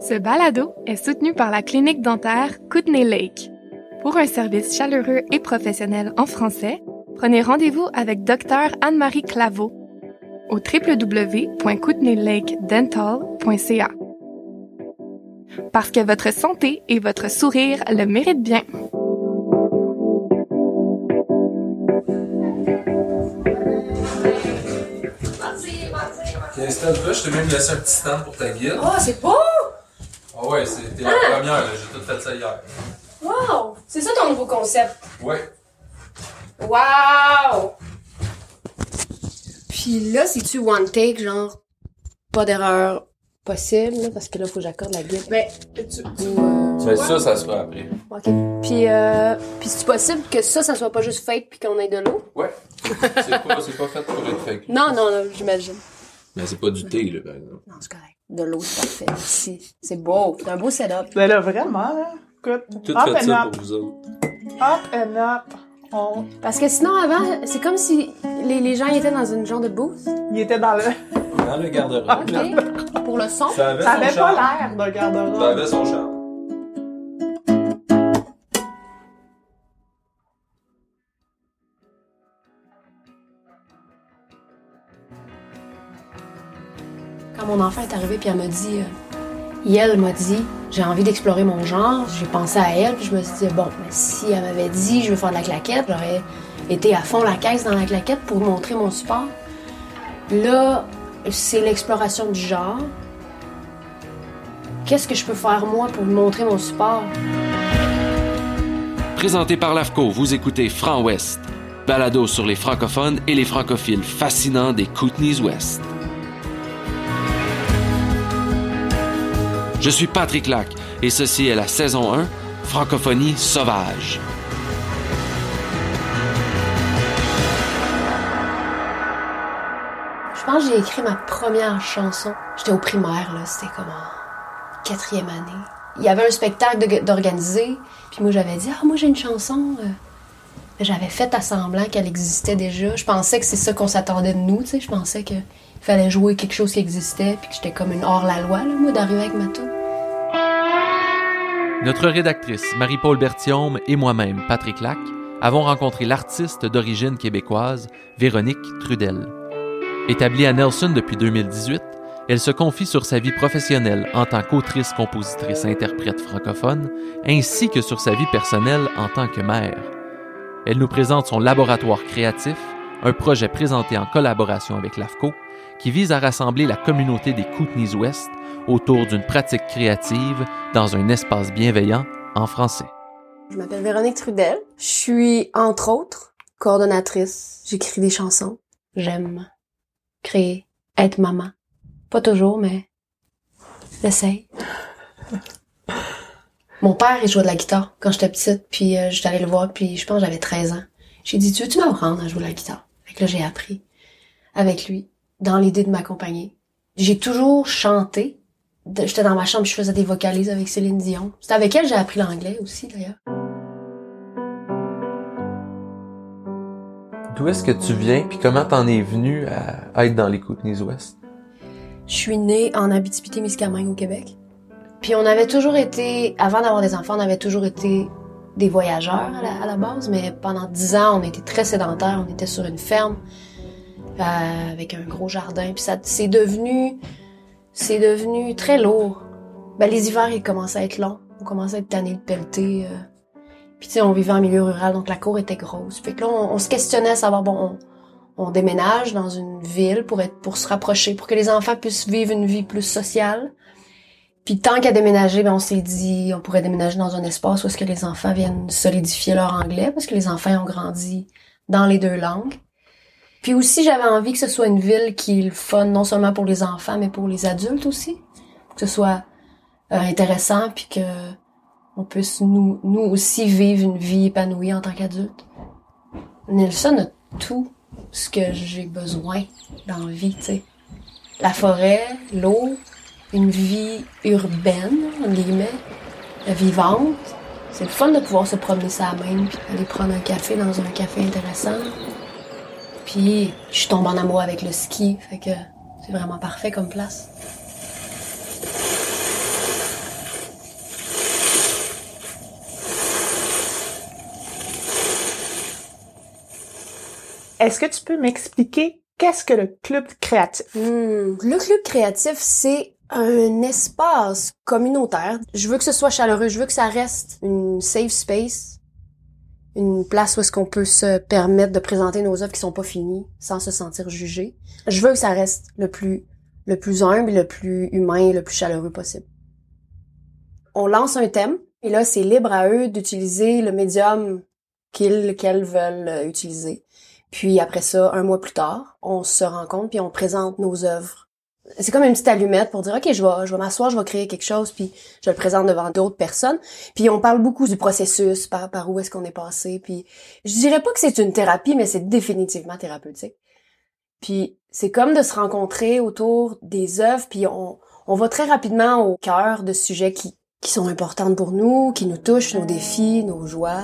Ce balado est soutenu par la clinique dentaire Kootenay Lake. Pour un service chaleureux et professionnel en français, prenez rendez-vous avec Dr Anne-Marie Claveau au www.kootenaylakedental.ca. Parce que votre santé et votre sourire le méritent bien. Je t'ai même laissé un petit stand pour ta guide. Oh, c'est beau! Ah ouais, c'était la première, là, j'ai tout fait ça hier. Wow! C'est ça ton nouveau concept? Ouais. Wow! Puis là, c'est-tu one take, genre, pas d'erreur possible, là, parce que là, faut que j'accorde la guide. Ben, tu, Ou, euh, Mais ça, ça sera après. ok. Puis, euh, puis c'est possible que ça, ça soit pas juste fake puis qu'on ait de l'eau? Ouais. C'est pas, c'est pas fait pour être fake. Non, non, non, j'imagine. Mais c'est pas du thé, là, par exemple. Non, c'est correct. De l'eau, c'est parfait. Ici. C'est beau. C'est un beau setup. ben là, vraiment, là. Écoute, Tout up fait and ça up, pour vous autres. up and up. On, Parce que sinon, avant, c'est comme si les, les gens étaient dans une genre de booth. il était dans le... Dans le garde-robe. OK. Pour le son. Ça avait Ça son avait pas l'air d'un Ça garde-robe. avait son charme. Enfant est arrivé puis elle m'a dit, euh, m'a dit, j'ai envie d'explorer mon genre. J'ai pensé à elle puis je me suis dit bon, mais si elle m'avait dit je veux faire de la claquette, j'aurais été à fond la caisse dans la claquette pour montrer mon support. Là, c'est l'exploration du genre. Qu'est-ce que je peux faire moi pour montrer mon support? Présenté par l'AFCO, vous écoutez Franc Ouest, balado sur les francophones et les francophiles fascinants des Kootenays Ouest. Je suis Patrick Lac et ceci est la saison 1, Francophonie sauvage. Je pense que j'ai écrit ma première chanson. J'étais au primaire, là. C'était comme en quatrième année. Il y avait un spectacle d'organiser. Puis moi, j'avais dit, ah, moi, j'ai une chanson. euh. J'avais fait à semblant qu'elle existait déjà. Je pensais que c'est ça qu'on s'attendait de nous, tu sais. Je pensais qu'il fallait jouer quelque chose qui existait. Puis que j'étais comme une hors-la-loi, là, moi, d'arriver avec ma tune. Notre rédactrice Marie-Paul Berthiaume et moi-même, Patrick Lac, avons rencontré l'artiste d'origine québécoise, Véronique Trudel. Établie à Nelson depuis 2018, elle se confie sur sa vie professionnelle en tant qu'autrice, compositrice, interprète francophone, ainsi que sur sa vie personnelle en tant que mère. Elle nous présente son laboratoire créatif, un projet présenté en collaboration avec l'AFCO, qui vise à rassembler la communauté des Kootenays Ouest autour d'une pratique créative dans un espace bienveillant en français. Je m'appelle Véronique Trudel. Je suis, entre autres, coordonnatrice. J'écris des chansons. J'aime créer, être maman. Pas toujours, mais j'essaye. Mon père, il jouait de la guitare quand j'étais petite, puis euh, j'étais allée le voir, puis je pense que j'avais 13 ans. J'ai dit, tu veux-tu m'apprendre à jouer de la guitare? Fait que là, j'ai appris avec lui, dans l'idée de m'accompagner. J'ai toujours chanté. J'étais dans ma chambre, je faisais des vocalises avec Céline Dion. C'est avec elle que j'ai appris l'anglais aussi, d'ailleurs. D'où est-ce que tu viens, puis comment t'en es venu à être dans les Kootenays Ouest? Je suis née en Abitibi-Témiscamingue au Québec. Puis on avait toujours été, avant d'avoir des enfants, on avait toujours été des voyageurs à la, à la base, mais pendant dix ans, on était très sédentaires. On était sur une ferme avec un gros jardin. Puis ça, c'est devenu, c'est devenu très lourd. Ben, les hivers, ils commençaient à être longs. On commençait à être tanné de pelleter. euh. Puis tu sais, on vivait en milieu rural, donc la cour était grosse. Fait là, on, on se questionnait à savoir, bon, on, on déménage dans une ville pour être, pour se rapprocher, pour que les enfants puissent vivre une vie plus sociale. Puis tant qu'à déménager, ben on s'est dit on pourrait déménager dans un espace où est-ce que les enfants viennent solidifier leur anglais parce que les enfants ont grandi dans les deux langues. Puis aussi j'avais envie que ce soit une ville qui est le fun non seulement pour les enfants mais pour les adultes aussi, que ce soit euh, intéressant puis que on puisse nous nous aussi vivre une vie épanouie en tant qu'adultes. Nelson a tout ce que j'ai besoin dans la vie, tu sais. La forêt, l'eau, une vie urbaine, en guillemets, vivante. C'est le fun de pouvoir se promener sa main puis aller prendre un café dans un café intéressant. Puis je tombe en amour avec le ski, fait que c'est vraiment parfait comme place. Est-ce que tu peux m'expliquer qu'est-ce que le club créatif? Hmm. Le club créatif, c'est un espace communautaire. Je veux que ce soit chaleureux, je veux que ça reste une safe space, une place où est-ce qu'on peut se permettre de présenter nos œuvres qui sont pas finies sans se sentir jugé. Je veux que ça reste le plus le plus humble, le plus humain, le plus chaleureux possible. On lance un thème et là c'est libre à eux d'utiliser le médium qu'ils qu'elles veulent euh, utiliser. Puis après ça, un mois plus tard, on se rencontre puis on présente nos œuvres. C'est comme une petite allumette pour dire OK, je vais je vais m'asseoir, je vais créer quelque chose puis je le présente devant d'autres personnes. Puis on parle beaucoup du processus, par par où est-ce qu'on est passé puis je dirais pas que c'est une thérapie mais c'est définitivement thérapeutique. Puis c'est comme de se rencontrer autour des œuvres puis on on va très rapidement au cœur de sujets qui qui sont importants pour nous, qui nous touchent, nos défis, nos joies.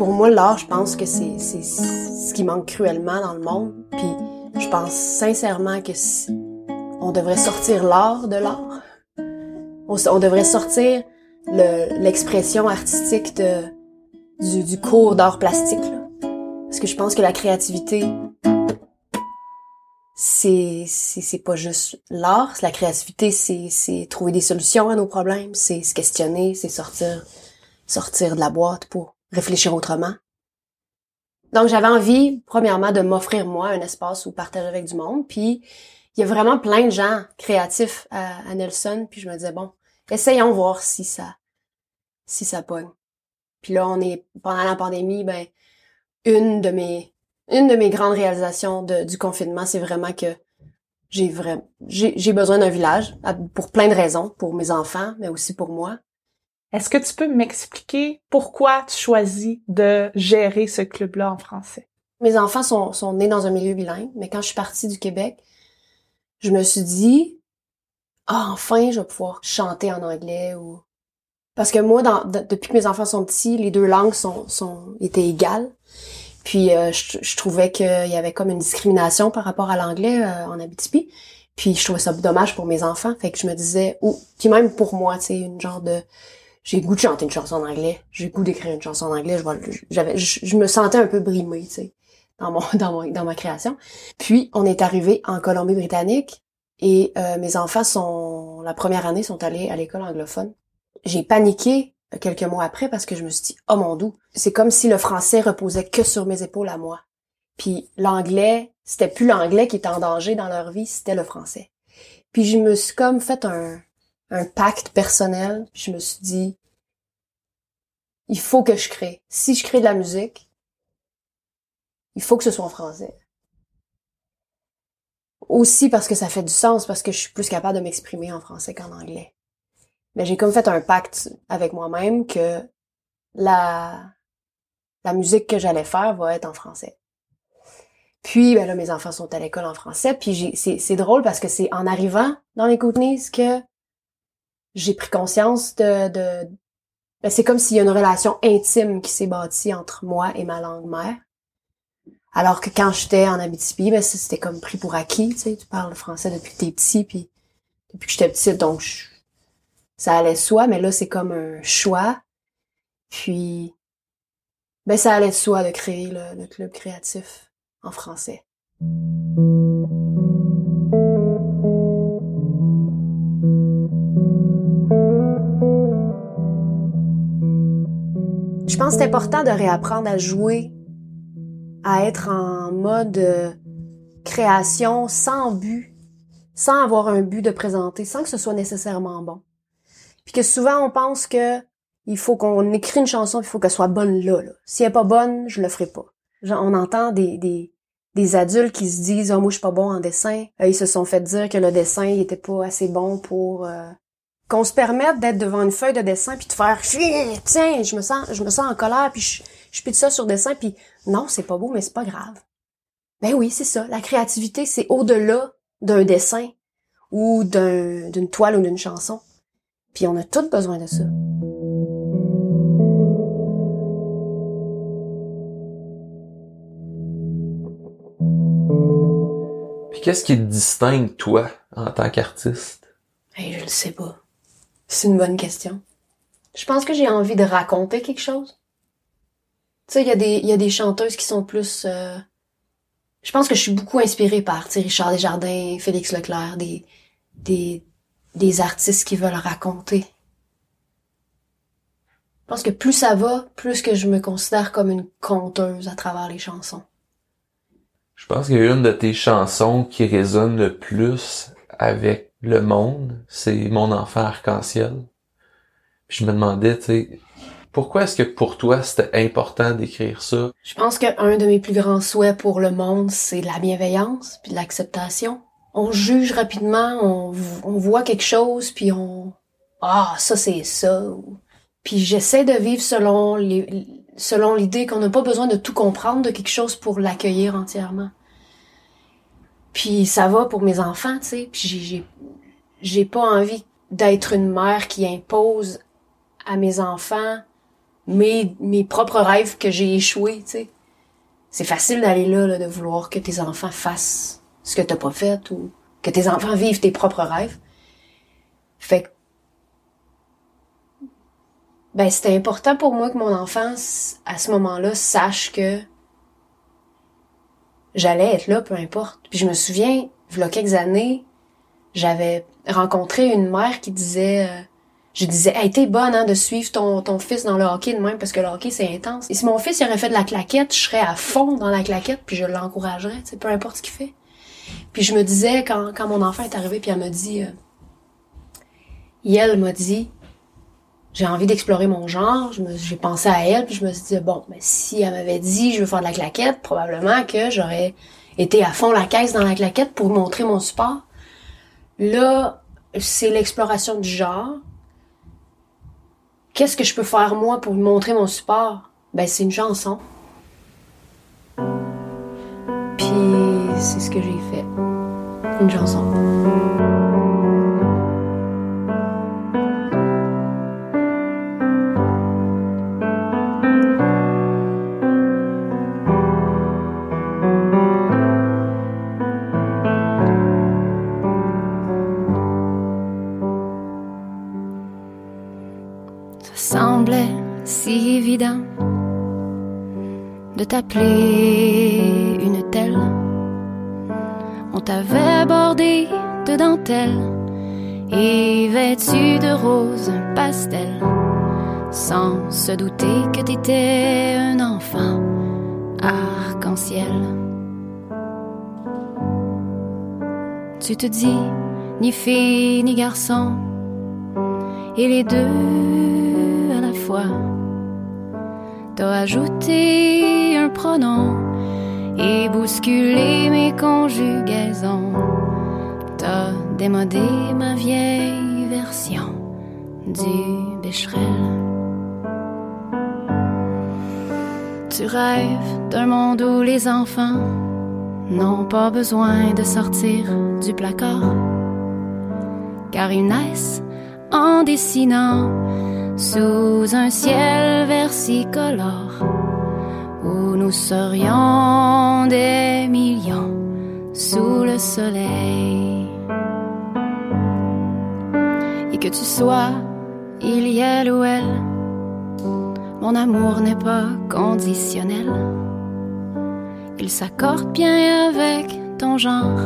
Pour moi, l'art, je pense que c'est ce qui manque cruellement dans le monde. Puis je pense sincèrement que si- on devrait sortir l'art de l'art. On, devrait sortir le- l'expression artistique de du, du cours d'art plastique. là. Parce que je pense que la créativité, c'est c'est pas juste l'art. La créativité, c'est c'est trouver des solutions à nos problèmes, c'est se questionner, c'est sortir sortir de la boîte pour réfléchir autrement. Donc j'avais envie, premièrement, de m'offrir moi un espace où partager avec du monde. Puis il y a vraiment plein de gens créatifs à, Nelson. Puis je me disais bon, essayons voir si ça si ça pogne. Puis là, on est pendant la pandémie, ben une de mes une de mes grandes réalisations du confinement, c'est vraiment que j'ai vraiment j'ai besoin d'un village pour plein de raisons, pour mes enfants, mais aussi pour moi. Est-ce que tu peux m'expliquer pourquoi tu choisis de gérer ce club-là en français? Mes enfants sont, sont nés dans un milieu bilingue, mais quand je suis partie du Québec, je me suis dit, ah, enfin, je vais pouvoir chanter en anglais ou... Parce que moi, dans, de- depuis que mes enfants sont petits, les deux langues sont, sont étaient égales. Puis euh, je, je trouvais qu'il y avait comme une discrimination par rapport à l'anglais euh, en Abitibi. Puis je trouvais ça dommage pour mes enfants. Fait que je me disais, ou puis même pour moi, tu sais, une genre de j'ai goût de chanter une chanson en anglais, j'ai goût d'écrire une chanson en anglais, je, me sentais un peu brimée, tu sais, dans ma création. Puis, on est arrivé en Colombie-Britannique et euh, mes enfants sont, la première année, sont allés à l'école anglophone. J'ai paniqué euh, quelques mois après parce que je me suis dit, oh mon doux, c'est comme si le français reposait que sur mes épaules à moi. Puis l'anglais, c'était plus l'anglais qui était en danger dans leur vie, c'était le français. Puis je me suis comme fait un, un pacte personnel. Je me suis dit, il faut que je crée. Si je crée de la musique, il faut que ce soit en français. Aussi parce que ça fait du sens, parce que je suis plus capable de m'exprimer en français qu'en anglais. Mais j'ai comme fait un pacte avec moi-même que la, la musique que j'allais faire va être en français. Puis, ben là, mes enfants sont à l'école en français. Puis c'est drôle parce que c'est en arrivant dans les Kootenays que j'ai pris conscience de, de ben, c'est comme s'il y a une relation intime qui s'est bâtie entre moi et ma langue mère. Alors que quand j'étais en Abitibi, ben c'était comme pris pour acquis, tu sais, tu parles français depuis que t'es petit, puis depuis que j'étais petite, donc je- ça allait de soi, mais là c'est comme un choix. Puis ben ça allait de soi de créer le, le club créatif en français. Je pense que c'est important de réapprendre à jouer, à être en mode euh, création sans but, sans avoir un but de présenter, sans que ce soit nécessairement bon. Puis que souvent on pense que il faut qu'on écrit une chanson, il faut qu'elle soit bonne là. là. Si elle est pas bonne, je le ferai pas. Genre, on entend des, des, adultes qui se disent oh, moi je suis pas bon en dessin. Euh, ils se sont fait dire que le dessin il était pas assez bon pour euh, qu'on se permette d'être devant une feuille de dessin puis de faire tiens je me sens je me sens en colère puis je, je pique ça sur dessin puis non c'est pas beau mais c'est pas grave ben oui c'est ça la créativité c'est au-delà d'un dessin ou d'un- d'une toile ou d'une chanson. Puis on a tous besoin de ça. Puis qu'est-ce qui te distingue, toi, en tant qu'artiste? Hey, je le sais pas. C'est une bonne question. Je pense que j'ai envie de raconter quelque chose. Tu sais, il y, a des- y a des chanteuses qui sont plus... euh, Je pense que je suis beaucoup inspirée par Richard Desjardins, Félix Leclerc, des, des, des artistes qui veulent raconter. Je pense que plus ça va, plus que je me considère comme une conteuse à travers les chansons. Je pense qu'il y a une de tes chansons qui résonne le plus avec le monde, c'est Mon enfant arc-en-ciel. Je me demandais, tu sais, pourquoi est-ce que pour toi c'était important d'écrire ça? Je pense qu'un de mes plus grands souhaits pour le monde, c'est la bienveillance puis l'acceptation. On juge rapidement, on, voit quelque chose puis on ah ça c'est ça. Puis j'essaie de vivre selon selon l'idée qu'on n'a pas besoin de tout comprendre de quelque chose pour l'accueillir entièrement. Puis ça va pour mes enfants, tu sais. Puis j'ai j'ai pas envie d'être une mère qui impose à mes enfants mes, mes propres rêves que j'ai échoués, tu sais. C'est facile d'aller là, là, de vouloir que tes enfants fassent ce que t'as pas fait ou que tes enfants vivent tes propres rêves. Fait que, ben, c'était important pour moi que mon enfant, s- à ce moment-là, sache que j'allais être là, peu importe. Puis je me souviens, il y a quelques années, j'avais rencontré une mère qui disait, euh, je disais, hey, t'es bonne hein, de suivre ton, fils dans le hockey de même parce que le hockey c'est intense. Et si mon fils il aurait fait de la claquette, je serais à fond dans la claquette puis je l'encouragerais, peu importe ce qu'il fait. Puis je me disais quand, mon enfant est arrivé puis elle m'a dit, euh, Yel m'a dit, j'ai envie d'explorer mon genre. J'ai pensé à elle puis je me suis dit bon, mais si elle m'avait dit je veux faire de la claquette, probablement que j'aurais été à fond la caisse dans la claquette pour montrer mon support. Là, c'est l'exploration du genre qu'est-ce que je peux faire moi pour montrer mon support? Ben, c'est une chanson. Puis, c'est ce que j'ai fait. Une chanson. T'appeler une telle. On t'avait bordé de dentelle et vêtu de rose pastel, sans se douter que t'étais un enfant arc-en-ciel. Tu te dis ni fille ni garçon, et les deux à la fois. T'as ajouté un pronom et bousculé mes conjugaisons. T'as démodé ma vieille version du Becherel. Tu rêves d'un monde où les enfants n'ont pas besoin de sortir du placard, car ils naissent en dessinant sous un ciel versicolore où nous serions des millions sous le soleil. Et que tu sois il y elle ou elle, mon amour n'est pas conditionnel. Il s'accorde bien avec ton genre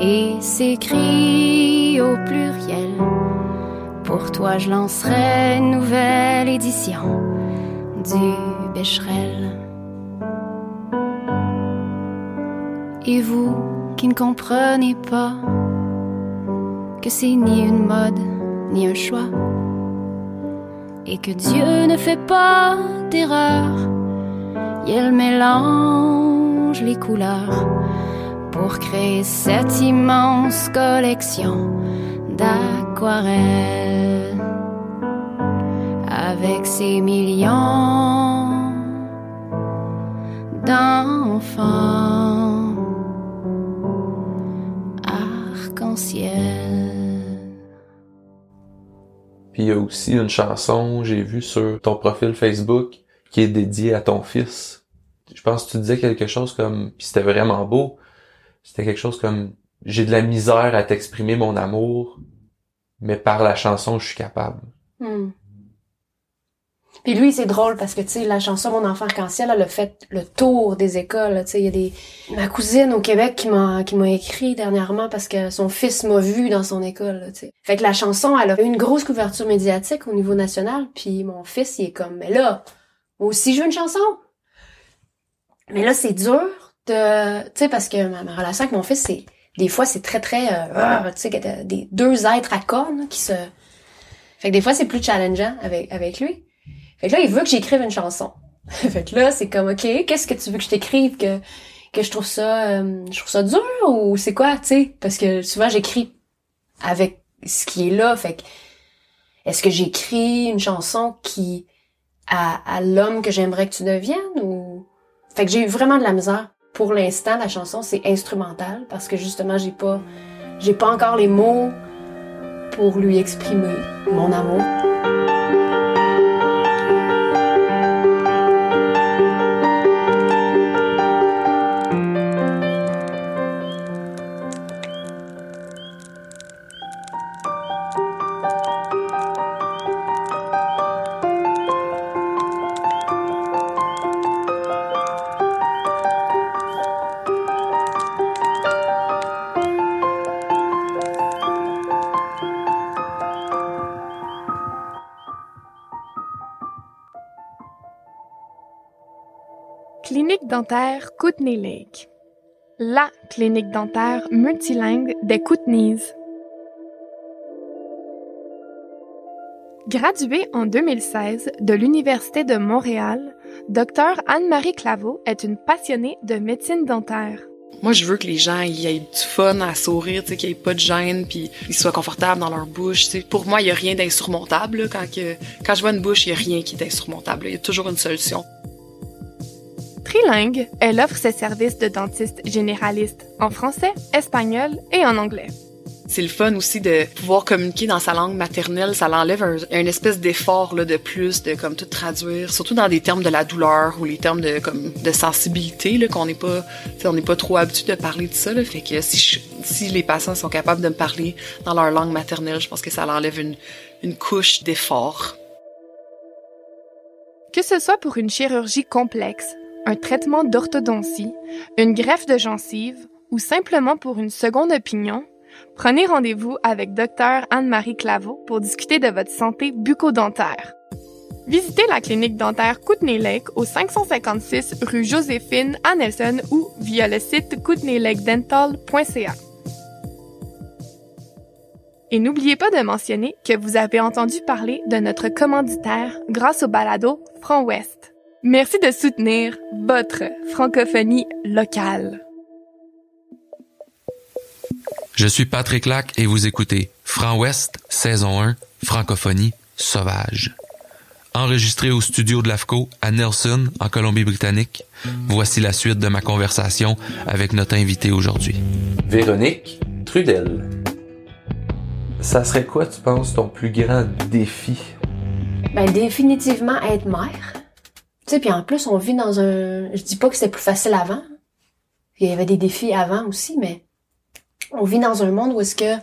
et s'écrit au pluriel. Pour toi, je lancerai une nouvelle édition du Becherel. Et vous qui ne comprenez pas que c'est ni une mode ni un choix, et que Dieu ne fait pas d'erreur, il mélange les couleurs pour créer cette immense collection d'aquarelles avec ses millions d'enfants arc-en-ciel. ciel. Puis il y a aussi une chanson, j'ai vu sur ton profil Facebook, qui est dédiée à ton fils. Je pense que tu disais quelque chose comme, puis c'était vraiment beau, c'était quelque chose comme, j'ai de la misère à t'exprimer mon amour, mais par la chanson, je suis capable. Hmm. Puis lui, c'est drôle parce que, tu sais, la chanson Mon enfant arc-en-ciel, elle a fait le tour des écoles. Tu sais, il y a des... Ma cousine au Québec qui m'a qui m'a écrit dernièrement parce que son fils m'a vu dans son école. Fait que la chanson, elle a eu une grosse couverture médiatique au niveau national. Puis mon fils, il est comme, mais là, moi aussi, je veux une chanson. Mais là, c'est dur de... Tu sais, parce que ma, ma relation avec mon fils, c'est... Des fois, c'est très, très... euh, ah, tu sais, des deux êtres à cornes qui se... Fait que des fois, c'est plus challengeant avec, avec lui. Fait que là, il veut que j'écrive une chanson. fait que là, c'est comme, OK, qu'est-ce que tu veux que je t'écrive? Que, que je trouve ça, euh, je trouve ça dur ou c'est quoi, tu sais? Parce que souvent, j'écris avec ce qui est là. Fait que, est-ce que j'écris une chanson qui, à, à l'homme que j'aimerais que tu deviennes ou... Fait que j'ai eu vraiment de la misère. Pour l'instant, la chanson, c'est instrumental parce que justement, j'ai pas, j'ai pas encore les mots pour lui exprimer mon amour. Dentaire Kootenay Lake. La clinique dentaire multilingue des Kootenays. Graduée en 2016 de l'Université de Montréal, Dr Anne-Marie Claveau est une passionnée de médecine dentaire. Moi, je veux que les gens aient du fun à sourire, qu'il n'y ait pas de gêne, puis ils soient confortables dans leur bouche. tu sais. Pour moi, il n'y a rien d'insurmontable. Quand, quand je vois une bouche, il n'y a rien qui est insurmontable. Il y a toujours une solution. Trilingue, elle offre ses services de dentiste généraliste en français, espagnol et en anglais. C'est le fun aussi de pouvoir communiquer dans sa langue maternelle. Ça l'enlève un, espèce d'effort là, de plus, de comme tout traduire, surtout dans des termes de la douleur ou les termes de comme de sensibilité là, qu'on n'est pas, on n'est pas trop habitué de parler de ça. Là, fait que si, je- si les patients sont capables de me parler dans leur langue maternelle, je pense que ça l'enlève une, une couche d'effort. Que ce soit pour une chirurgie complexe, un traitement d'orthodontie, une greffe de gencive ou simplement pour une seconde opinion, prenez rendez-vous avec Dr Anne-Marie Claveau pour discuter de votre santé bucco-dentaire. Visitez la clinique dentaire Kootenay Lake au 556 rue Joséphine à Nelson ou via le site kootenaylakedental.ca. Et n'oubliez pas de mentionner que vous avez entendu parler de notre commanditaire grâce au balado Franc Ouest. Merci de soutenir votre francophonie locale. Je suis Patrick Lac et vous écoutez Franc Ouest, saison 1, Francophonie sauvage. Enregistré au studio de l'AFCO à Nelson, en Colombie-Britannique, voici la suite de ma conversation avec notre invité aujourd'hui. Véronique Trudel. Ça serait quoi, tu penses, ton plus grand défi? Ben, définitivement être mère. Tu sais, puis en plus, on vit dans un... Je dis pas que c'était plus facile avant. Il y avait des défis avant aussi, mais on vit dans un monde où est-ce que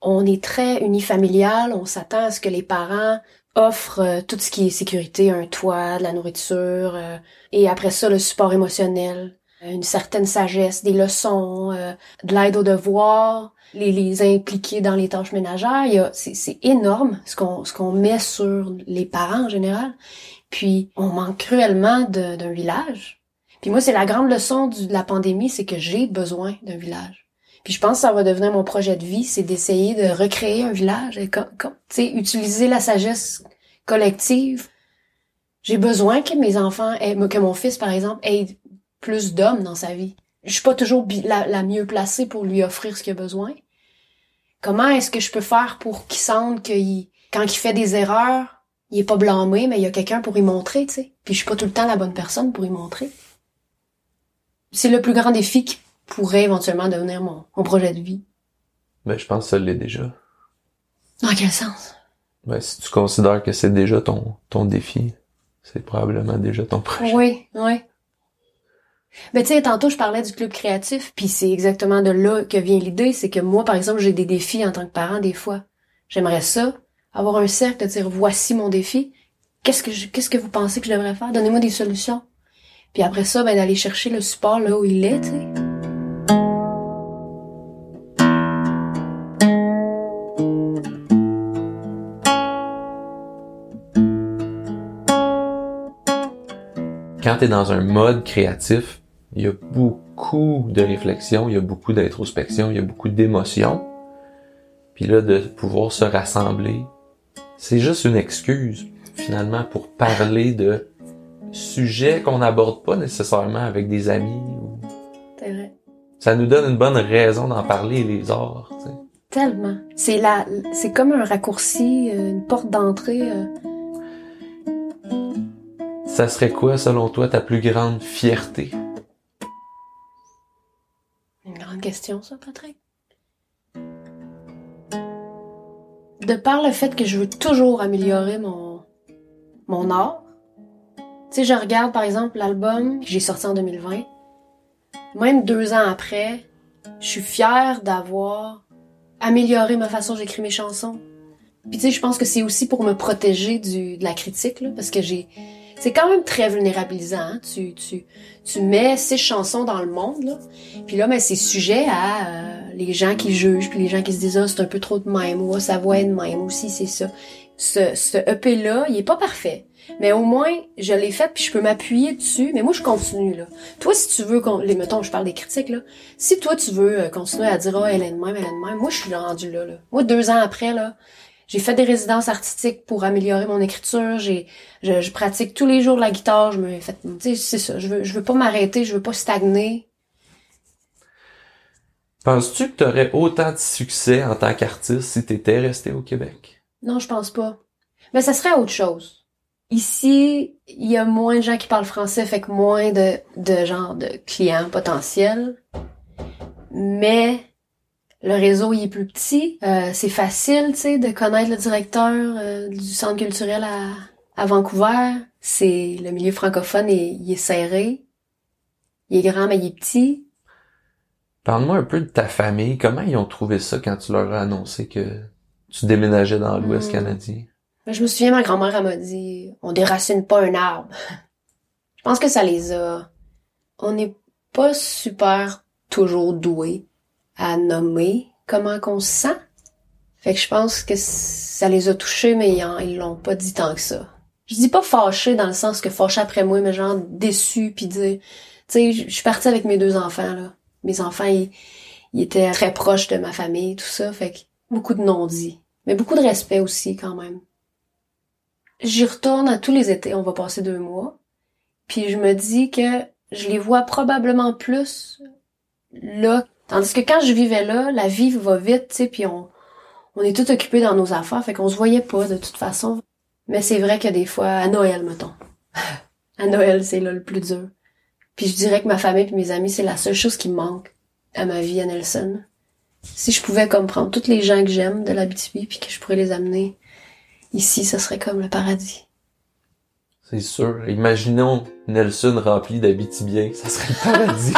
on est très unifamilial, on s'attend à ce que les parents offrent euh, tout ce qui est sécurité, un toit, de la nourriture, euh, et après ça, le support émotionnel, euh, une certaine sagesse, des leçons, euh, de l'aide aux devoirs, les, les impliquer dans les tâches ménagères. C'est, énorme ce qu'on, ce qu'on met sur les parents en général. Puis, on manque cruellement d'un village. Puis moi, c'est la grande leçon de la pandémie, c'est que j'ai besoin d'un village. Puis je pense que ça va devenir mon projet de vie, c'est d'essayer de recréer un village et comme, comme, utiliser la sagesse collective. J'ai besoin que mes enfants, que mon fils, par exemple, ait plus d'hommes dans sa vie. Je suis pas toujours la mieux placée pour lui offrir ce qu'il a besoin. Comment est-ce que je peux faire pour qu'il sente qu'il, quand il fait des erreurs, il est pas blâmé, mais il y a quelqu'un pour y montrer, tu sais. Puis je suis pas tout le temps la bonne personne pour y montrer. C'est le plus grand défi qui pourrait éventuellement devenir mon, mon projet de vie. Ben, je pense que ça l'est déjà. Dans quel sens? Ben, si tu considères que c'est déjà ton, ton défi, c'est probablement déjà ton projet. Oui, oui. Mais tu sais, tantôt je parlais du club créatif, puis c'est exactement de là que vient l'idée, c'est que moi, par exemple, j'ai des défis en tant que parent des fois. J'aimerais ça, avoir un cercle, de dire voici mon défi. Qu'est-ce que je- qu'est-ce que vous pensez que je devrais faire? Donnez-moi des solutions. Puis après ça, ben d'aller chercher le support là où il est, tu. Quand t'es dans un mode créatif, il y a beaucoup de réflexion, il y a beaucoup d'introspection, il y a beaucoup d'émotions. Puis là, de pouvoir se rassembler, c'est juste une excuse, finalement, pour parler de sujets qu'on n'aborde pas nécessairement avec des amis. ou- C'est vrai. Ça nous donne une bonne raison d'en parler, les arts, tu sais. Tellement. C'est la, c'est comme un raccourci, euh, une porte d'entrée. euh. Ça serait quoi, selon toi, ta plus grande fierté? Une grande question, ça, Patrick. De par le fait que je veux toujours améliorer mon, mon art, tu sais, je regarde par exemple l'album que j'ai sorti en 2020. Même deux ans après, je suis fière d'avoir amélioré ma façon d'écrire mes chansons. Puis tu sais, je pense que c'est aussi pour me protéger de la critique, parce que j'ai, c'est quand même très vulnérabilisant. hein. Tu, tu, tu mets ces chansons dans le monde, là, puis là, ben, c'est sujet à euh, les gens qui jugent, puis les gens qui se disent ah c'est un peu trop de même ou Ah, ça va être de même aussi, c'est ça. Ce, ce EP là, il est pas parfait, mais au moins je l'ai fait puis je peux m'appuyer dessus. Mais moi je continue là. Toi si tu veux, les mettons je parle des critiques là, si toi tu veux euh, continuer à dire ah elle est de même, elle est de même, moi je suis rendu là là. Moi deux ans après là. J'ai fait des résidences artistiques pour améliorer mon écriture. J'ai, je, je pratique tous les jours la guitare. Je me fais, tu sais, c'est ça. Je veux, je veux pas m'arrêter. Je veux pas stagner. Penses-tu que t'aurais autant de succès en tant qu'artiste si t'étais resté au Québec? Non, je pense pas. Mais ça serait autre chose. Ici, il y a moins de gens qui parlent français, fait que moins de, de genre de clients potentiels. Mais le réseau, il est plus petit. Euh, c'est facile, tu sais, de connaître le directeur euh, du centre culturel à, à Vancouver. C'est le milieu francophone, et, il est serré. Il est grand, mais il est petit. Parle-moi un peu de ta famille. Comment ils ont trouvé ça quand tu leur as annoncé que tu déménageais dans l'Ouest Hmm. canadien? Mais je me souviens, ma grand-mère, elle m'a dit, on déracine pas un arbre. je pense que ça les a. On n'est pas super toujours doué à nommer comment qu'on se sent. Fait que je pense que ça les a touchés, mais ils l'ont pas dit tant que ça. Je dis pas fâché dans le sens que fâché après moi, mais genre déçu puis dire, tu sais, je suis partie avec mes deux enfants là. Mes enfants, ils, ils étaient très proches de ma famille, tout ça, fait que beaucoup de non-dits, mais beaucoup de respect aussi quand même. J'y retourne à tous les étés, on va passer deux mois. Puis je me dis que je les vois probablement plus là. Tandis que quand je vivais là, la vie va vite, tu sais, puis on, on est tout occupé dans nos affaires, fait qu'on se voyait pas de toute façon. Mais c'est vrai que des fois, à Noël, mettons. à Noël, c'est là le plus dur. Puis je dirais que ma famille puis mes amis, c'est la seule chose qui me manque à ma vie à Nelson. Si je pouvais comme prendre tous les gens que j'aime de l'Abitibi puis que je pourrais les amener ici, ça serait comme le paradis. C'est sûr. Imaginons Nelson rempli d'habitibiens. Ça serait le paradis.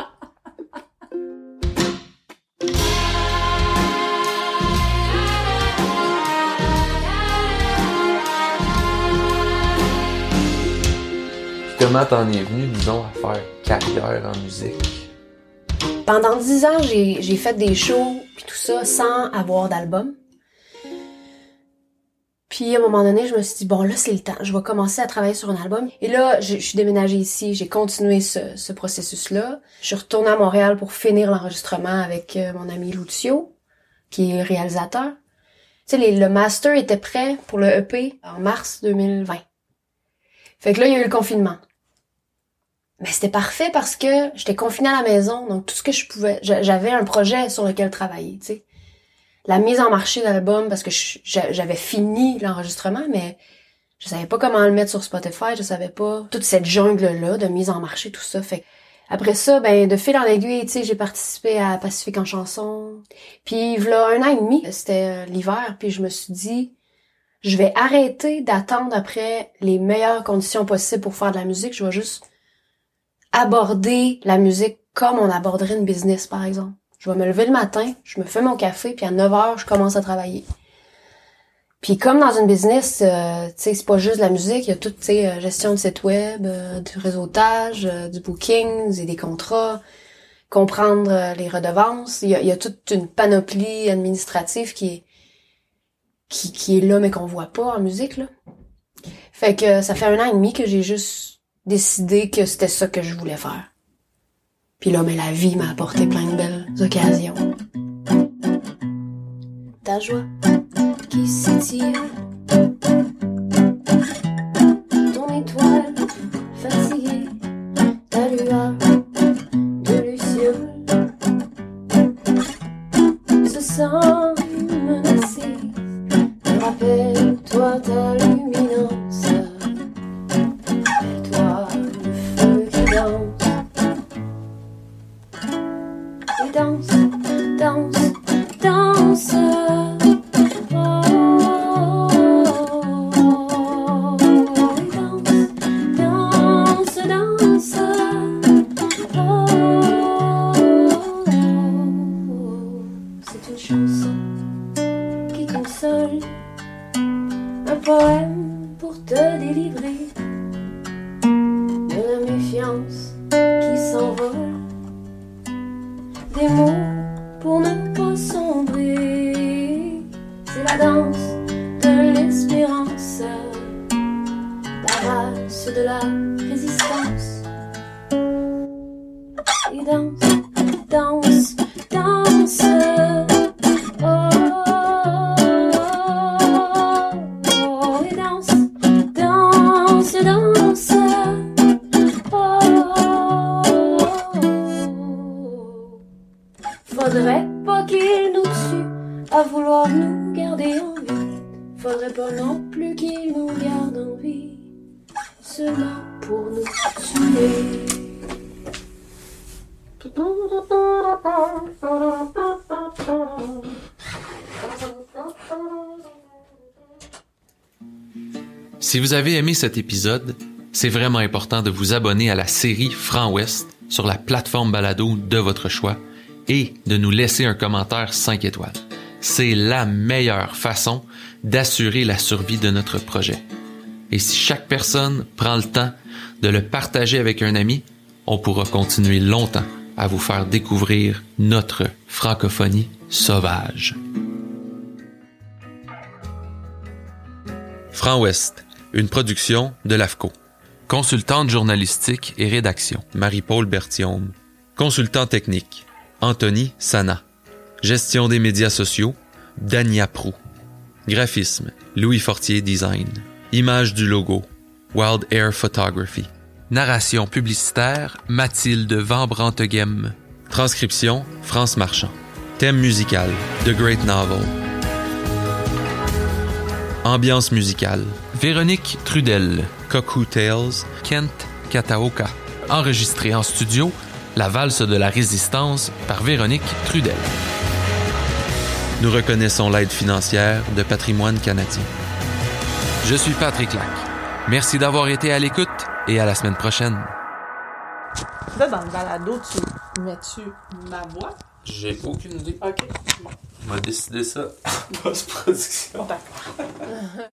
comment t'en es venu, disons, à faire carrière en musique? Pendant dix ans, j'ai fait des shows puis tout ça sans avoir d'album. Puis à un moment donné, je me suis dit bon là c'est le temps, je vais commencer à travailler sur un album. Et là, je, suis déménagée ici, j'ai continué ce, ce processus-là. Je suis retournée à Montréal pour finir l'enregistrement avec euh, mon ami Lucio, qui est réalisateur. Tu sais, le master était prêt pour le EP en mars 2020. Fait que là, il y a eu le confinement. Mais c'était parfait parce que j'étais confinée à la maison, donc tout ce que je pouvais, j'a- j'avais un projet sur lequel travailler, tu sais. La mise en marché de l'album parce que j'avais fini l'enregistrement, mais je savais pas comment le mettre sur Spotify, je savais pas toute cette jungle là de mise en marché, tout ça. Fait Après ça, ben de fil en aiguille, tu sais, j'ai participé à Pacifique en chanson. Puis voilà un an et demi, c'était euh, l'hiver, puis je me suis dit, je vais arrêter d'attendre après les meilleures conditions possibles pour faire de la musique. Je vais juste aborder la musique comme on aborderait une business, par exemple. Je vais me lever le matin, je me fais mon café, puis à 9 heures, je commence à travailler. Puis comme dans une business, euh, tu sais, c'est pas juste la musique, il y a toute, tu sais, euh, gestion de site web, euh, du réseautage, euh, du booking, et des contrats, comprendre euh, les redevances. Il y, a, toute une panoplie administrative qui est qui, qui est là mais qu'on voit pas en musique là. Fait que ça fait un an et demi que j'ai juste décidé que c'était ça que je voulais faire. Puis là, mais la vie m'a apporté plein de belles occasions. Ta joie qui s'étire. Ton étoile fatiguée, ta lueur à vouloir nous garder en vie. Faudrait pas non plus qu'il nous garde en vie seulement pour nous tuer. Si vous avez aimé cet épisode, c'est vraiment important de vous abonner à la série Franc Ouest sur la plateforme balado de votre choix et de nous laisser un commentaire 5 étoiles. C'est la meilleure façon d'assurer la survie de notre projet. Et si chaque personne prend le temps de le partager avec un ami, on pourra continuer longtemps à vous faire découvrir notre francophonie sauvage. Franc Ouest, une production de l'AFCO. Consultante journalistique et rédaction, Marie-Paul Berthiaume. Consultant technique, Anthony Sana. Gestion des médias sociaux, Dania Prou. Graphisme, Louis Fortier Design. Image du logo, Wild Air Photography. Narration publicitaire, Mathilde Van Branteghem. Transcription, France Marchand. Thème musical, The Great Novel. Ambiance musicale, Véronique Trudel, Cuckoo Tales, Kent Kataoka. Enregistré en studio, La valse de la résistance par Véronique Trudel. Nous reconnaissons l'aide financière de Patrimoine canadien. Je suis Patrick Lac. Merci d'avoir été à l'écoute et à la semaine prochaine. Là, dans le balado, tu mets-tu ma voix? J'ai aucune idée. Ok, bon, On va décider ça. Post-production. d'accord.